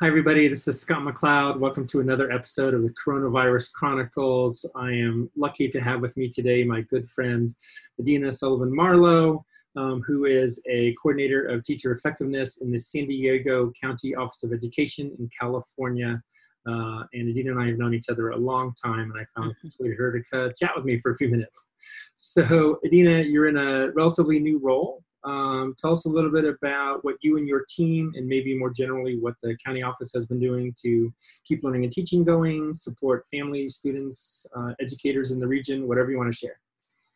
Hi, everybody. This is Scott McLeod. Welcome to another episode of the Coronavirus Chronicles. I am lucky to have with me today my good friend, Adina Sullivan Marlowe, um, who is a coordinator of teacher effectiveness in the San Diego County Office of Education in California. Uh, and Adina and I have known each other a long time, and I found mm-hmm. persuaded her to uh, chat with me for a few minutes. So, Adina, you're in a relatively new role um, tell us a little bit about what you and your team, and maybe more generally, what the county office has been doing to keep learning and teaching going, support families, students, uh, educators in the region, whatever you want to share.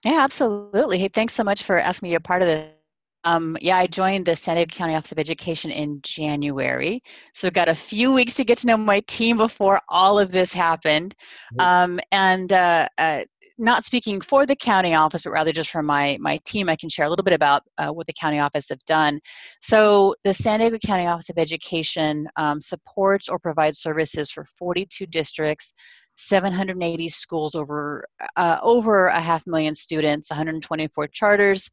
Yeah, absolutely. Hey, thanks so much for asking me to be a part of this. Um, yeah, I joined the San Diego County Office of Education in January. So got a few weeks to get to know my team before all of this happened. Um, and uh, uh, not speaking for the county office, but rather just for my, my team, I can share a little bit about uh, what the county office have done. So the San Diego County Office of Education um, supports or provides services for 42 districts, 780 schools, over, uh, over a half million students, 124 charters,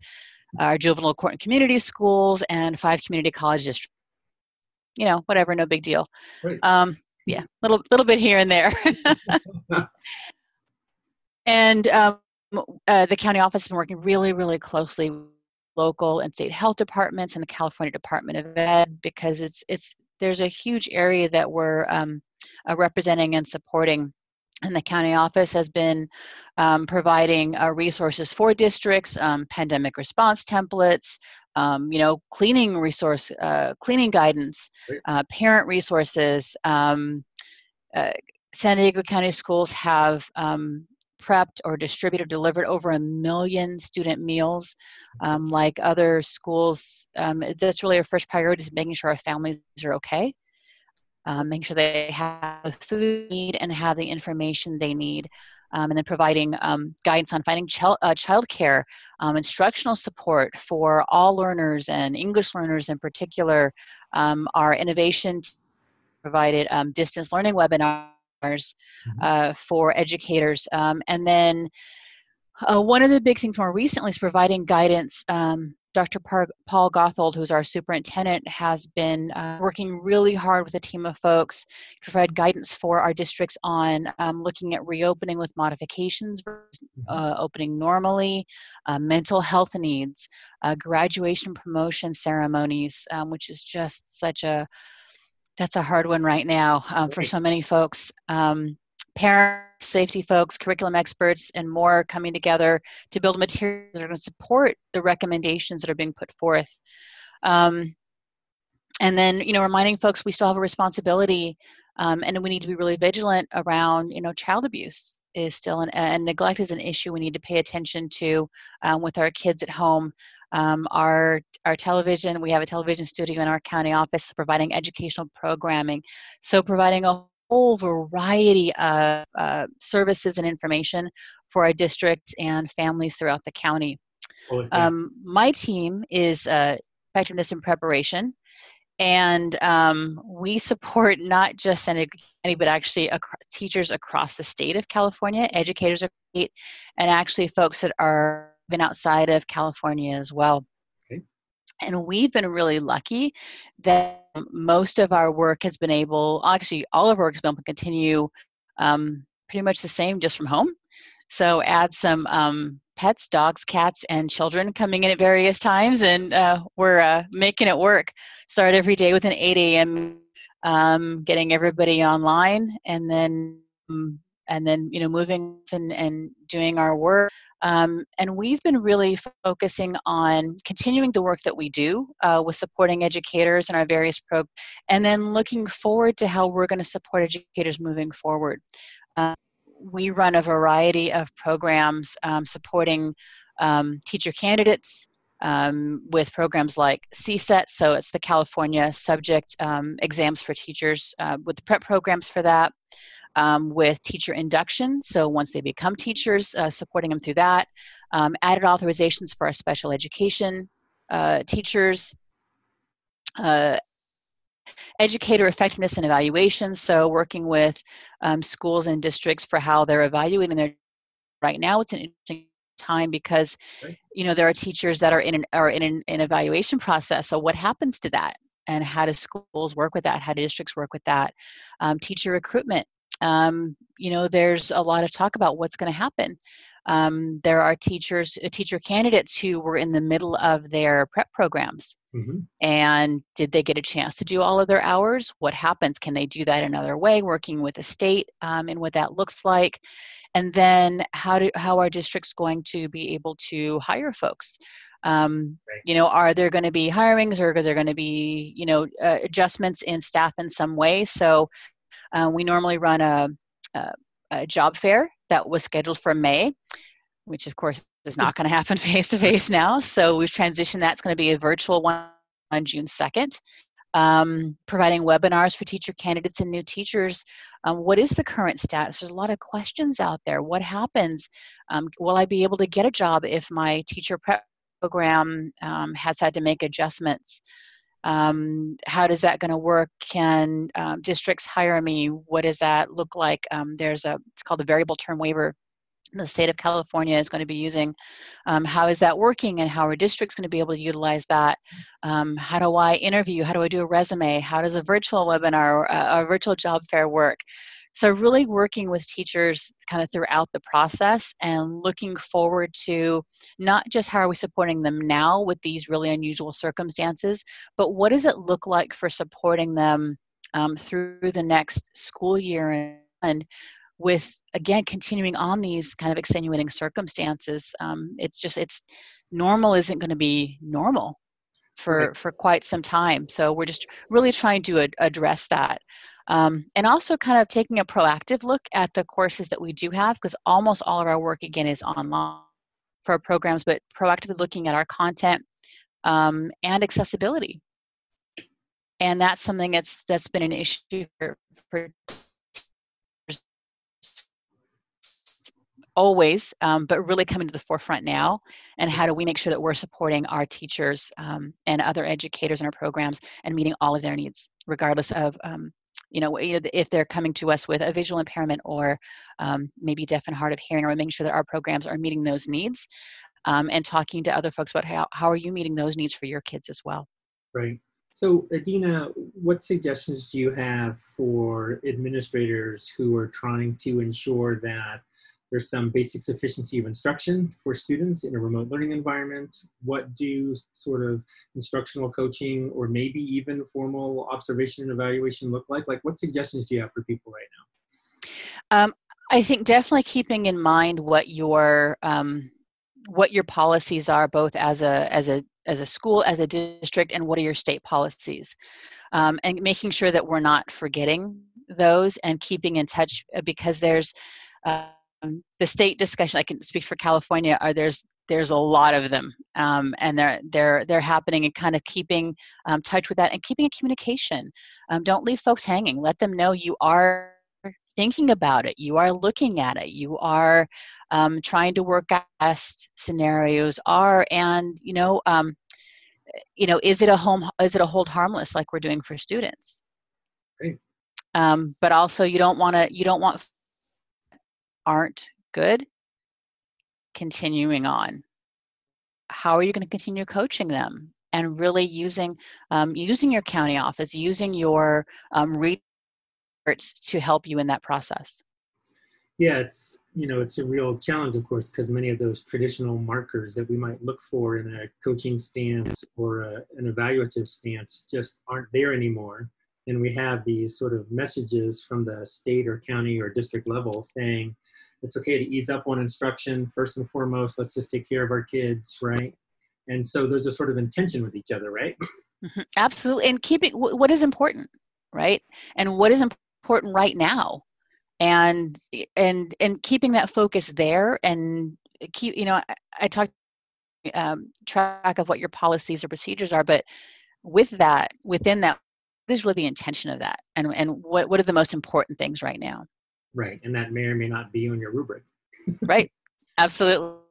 our juvenile court and community schools, and five community college districts. You know, whatever, no big deal. Um, yeah, little little bit here and there. And um, uh, the county office has been working really, really closely with local and state health departments and the California Department of Ed because it's it's there's a huge area that we're um, uh, representing and supporting. And the county office has been um, providing uh, resources for districts, um, pandemic response templates, um, you know, cleaning resource, uh, cleaning guidance, uh, parent resources. Um, uh, San Diego County schools have um, prepped or distributed or delivered over a million student meals um, like other schools um, that's really our first priority is making sure our families are okay um, making sure they have the food they need and have the information they need um, and then providing um, guidance on finding ch- uh, child care um, instructional support for all learners and english learners in particular our innovation provided distance learning webinars mm-hmm. Uh, for educators. Um, and then uh, one of the big things more recently is providing guidance. Um, Dr. Par- Paul Gothold, who's our superintendent, has been uh, working really hard with a team of folks to provide guidance for our districts on um, looking at reopening with modifications versus mm-hmm. uh, opening normally, uh, mental health needs, uh, graduation promotion ceremonies, um, which is just such a that's a hard one right now um, for so many folks. Um, parents, safety folks, curriculum experts, and more coming together to build materials that are going to support the recommendations that are being put forth. Um, and then, you know, reminding folks we still have a responsibility um, and we need to be really vigilant around, you know, child abuse is still an, and neglect is an issue we need to pay attention to um, with our kids at home um, our our television we have a television studio in our county office providing educational programming. So providing a whole variety of uh, services and information for our districts and families throughout the county. Um, my team is uh, effectiveness and preparation. And um, we support not just San Diego but actually ac- teachers across the state of California, educators, and actually folks that are been outside of California as well. Okay. And we've been really lucky that most of our work has been able, actually, all of our work has been able to continue um, pretty much the same just from home. So add some um, pets, dogs, cats, and children coming in at various times, and uh, we're uh, making it work. Start every day with an 8 a.m. Um, getting everybody online, and then um, and then you know moving and, and doing our work. Um, and we've been really focusing on continuing the work that we do uh, with supporting educators in our various programs and then looking forward to how we're going to support educators moving forward. Uh, we run a variety of programs um, supporting um, teacher candidates um, with programs like CSET, so it's the California Subject um, Exams for Teachers, uh, with the prep programs for that um, with teacher induction. So once they become teachers, uh, supporting them through that. Um, added authorizations for our special education uh, teachers. Uh, educator effectiveness and evaluation. So working with um, schools and districts for how they're evaluating their. Right now, it's an interesting time because you know there are teachers that are in an are in an, an evaluation process. So what happens to that? and how do schools work with that how do districts work with that um, teacher recruitment um, you know there's a lot of talk about what's going to happen. Um, there are teachers uh, teacher candidates who were in the middle of their prep programs. Mm-hmm. and did they get a chance to do all of their hours? What happens? Can they do that another way working with the state um, and what that looks like? And then how do how are districts going to be able to hire folks? Um, right. you know are there going to be hirings or are there going to be you know uh, adjustments in staff in some way? So uh, we normally run a, a, a job fair that was scheduled for may which of course is not going to happen face to face now so we've transitioned that's going to be a virtual one on june 2nd um, providing webinars for teacher candidates and new teachers. Um, what is the current status? There's a lot of questions out there. What happens? Um, will I be able to get a job if my teacher prep program um, has had to make adjustments. Um, how does that going to work? Can um, districts hire me? What does that look like? Um, there's a it's called a variable term waiver. The state of California is going to be using. Um, how is that working, and how are districts going to be able to utilize that? Um, how do I interview? How do I do a resume? How does a virtual webinar, a, a virtual job fair work? So, really working with teachers kind of throughout the process and looking forward to not just how are we supporting them now with these really unusual circumstances, but what does it look like for supporting them um, through the next school year and with again continuing on these kind of extenuating circumstances um, it's just it's normal isn't going to be normal for right. for quite some time so we're just really trying to ad- address that um, and also kind of taking a proactive look at the courses that we do have because almost all of our work again is online for our programs but proactively looking at our content um, and accessibility and that's something that's that's been an issue for, for always, um, but really coming to the forefront now. And how do we make sure that we're supporting our teachers um, and other educators in our programs and meeting all of their needs, regardless of um, you know if they're coming to us with a visual impairment or um, maybe deaf and hard of hearing or making sure that our programs are meeting those needs um, and talking to other folks about how, how are you meeting those needs for your kids as well. Right. So adina what suggestions do you have for administrators who are trying to ensure that there's some basic sufficiency of instruction for students in a remote learning environment. What do sort of instructional coaching or maybe even formal observation and evaluation look like? Like what suggestions do you have for people right now? Um, I think definitely keeping in mind what your um, what your policies are, both as a as a as a school, as a district, and what are your state policies, um, and making sure that we're not forgetting those and keeping in touch uh, because there's uh, the state discussion i can speak for california are there's there's a lot of them um, and they're they're they're happening and kind of keeping um, touch with that and keeping a communication. Um, don't leave folks hanging. Let them know you are thinking about it. You are looking at it. You are um, trying to work out best scenarios are and you know um, you know is it a home is it a hold harmless like we're doing for students? Great. Um, but also you don't want to you don't want aren't good, continuing on. How are you going to continue coaching them? And really using um, using your county office, using your um, research to help you in that process. Yeah, it's you know it's a real challenge, of course, because many of those traditional markers that we might look for in a coaching stance or a, an evaluative stance just aren't there anymore and we have these sort of messages from the state or county or district level saying it's okay to ease up on instruction first and foremost let's just take care of our kids right? And so there's a sort of intention with each other right? Mm-hmm. absolutely and keeping what is important right? And what is important right now? And and and keeping that focus there and keep you know i, I talked um, track of what your policies or procedures are but with that within that is really the intention of that and and what what are the most important things right now? Right and that may or may not be on your rubric. Right absolutely.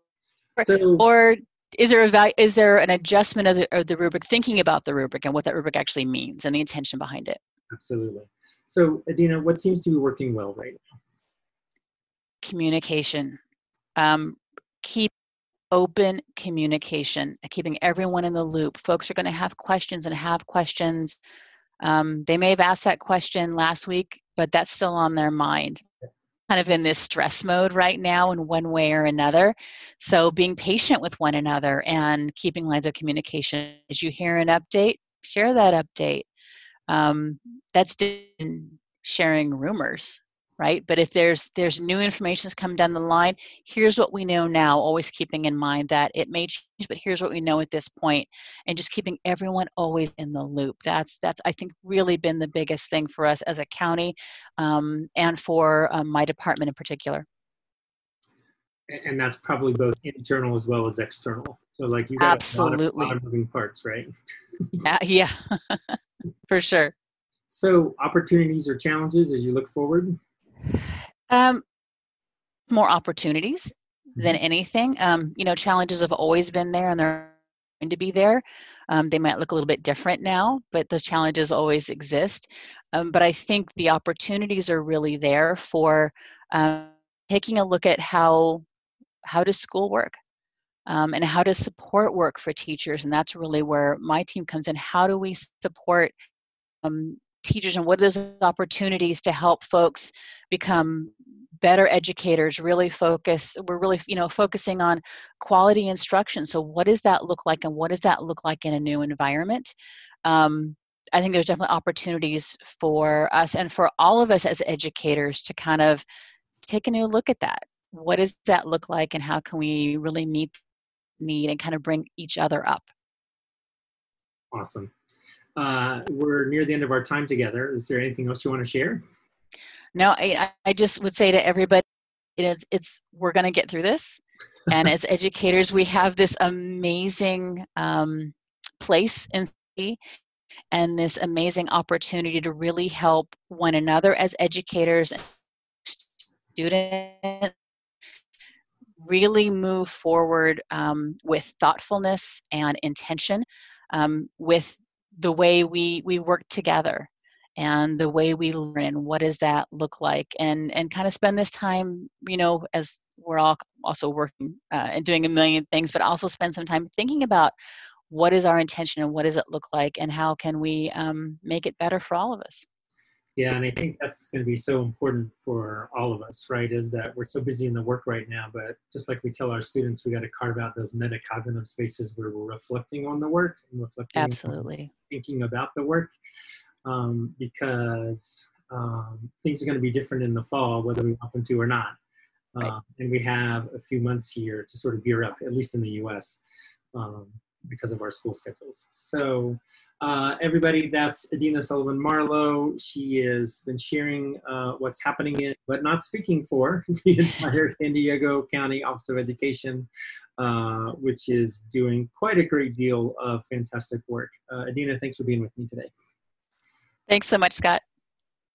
So, or is there a value, is there an adjustment of the, of the rubric thinking about the rubric and what that rubric actually means and the intention behind it? Absolutely. So adina what seems to be working well right now? Communication. Um, keep open communication, keeping everyone in the loop. Folks are going to have questions and have questions. Um, they may have asked that question last week, but that's still on their mind. Kind of in this stress mode right now, in one way or another. So, being patient with one another and keeping lines of communication. As you hear an update, share that update. Um, that's sharing rumors right? But if there's there's new information that's come down the line here's what we know now always keeping in mind that it may change but here's what we know at this point and just keeping everyone always in the loop. That's that's i think really been the biggest thing for us as a county um, and for um, my department in particular. And that's probably both internal as well as external. So like you got absolutely. a lot of, moving parts right? Uh, yeah. For sure. So opportunities or challenges as you look forward um, more opportunities than mm-hmm. anything. Um, you know, challenges have always been there and they're going to be there. Um, they might look a little bit different now, but the challenges always exist. Um, but I think the opportunities are really there for um, taking a look at how how does school work um, and how does support work for teachers, and that's really where my team comes in. How do we support um, teachers and what are those opportunities to help folks become better educators really focus we're really you know focusing on quality instruction. So what does that look like and what does that look like in a new environment? Um, i think there's definitely opportunities for us and for all of us as educators to kind of take a new look at that. What does that look like and how can we really meet need and kind of bring each other up? Awesome. Uh, we're near the end of our time together. Is there anything else you want to share? No, I, I just would say to everybody, it is, it's we're going to get through this. And as educators, we have this amazing um, place in and this amazing opportunity to really help one another as educators and students really move forward um, with thoughtfulness and intention um, with the way we we work together and the way we learn what does that look like and and kind of spend this time you know as we're all also working uh, and doing a million things but also spend some time thinking about what is our intention and what does it look like and how can we um, make it better for all of us yeah, and I think that's going to be so important for all of us, right? Is that we're so busy in the work right now, but just like we tell our students, we got to carve out those metacognitive spaces where we're reflecting on the work and reflecting, absolutely, thinking about the work, um, because um, things are going to be different in the fall, whether we want them to or not. Right. Uh, and we have a few months here to sort of gear up, at least in the U.S. Um, because of our school schedules. So uh, everybody, that's Adina Sullivan Marlowe. She has been sharing uh, what's happening in, but not speaking for the entire San Diego County Office of Education, uh, which is doing quite a great deal of fantastic work. Uh, Adina, thanks for being with me today. Thanks so much, Scott.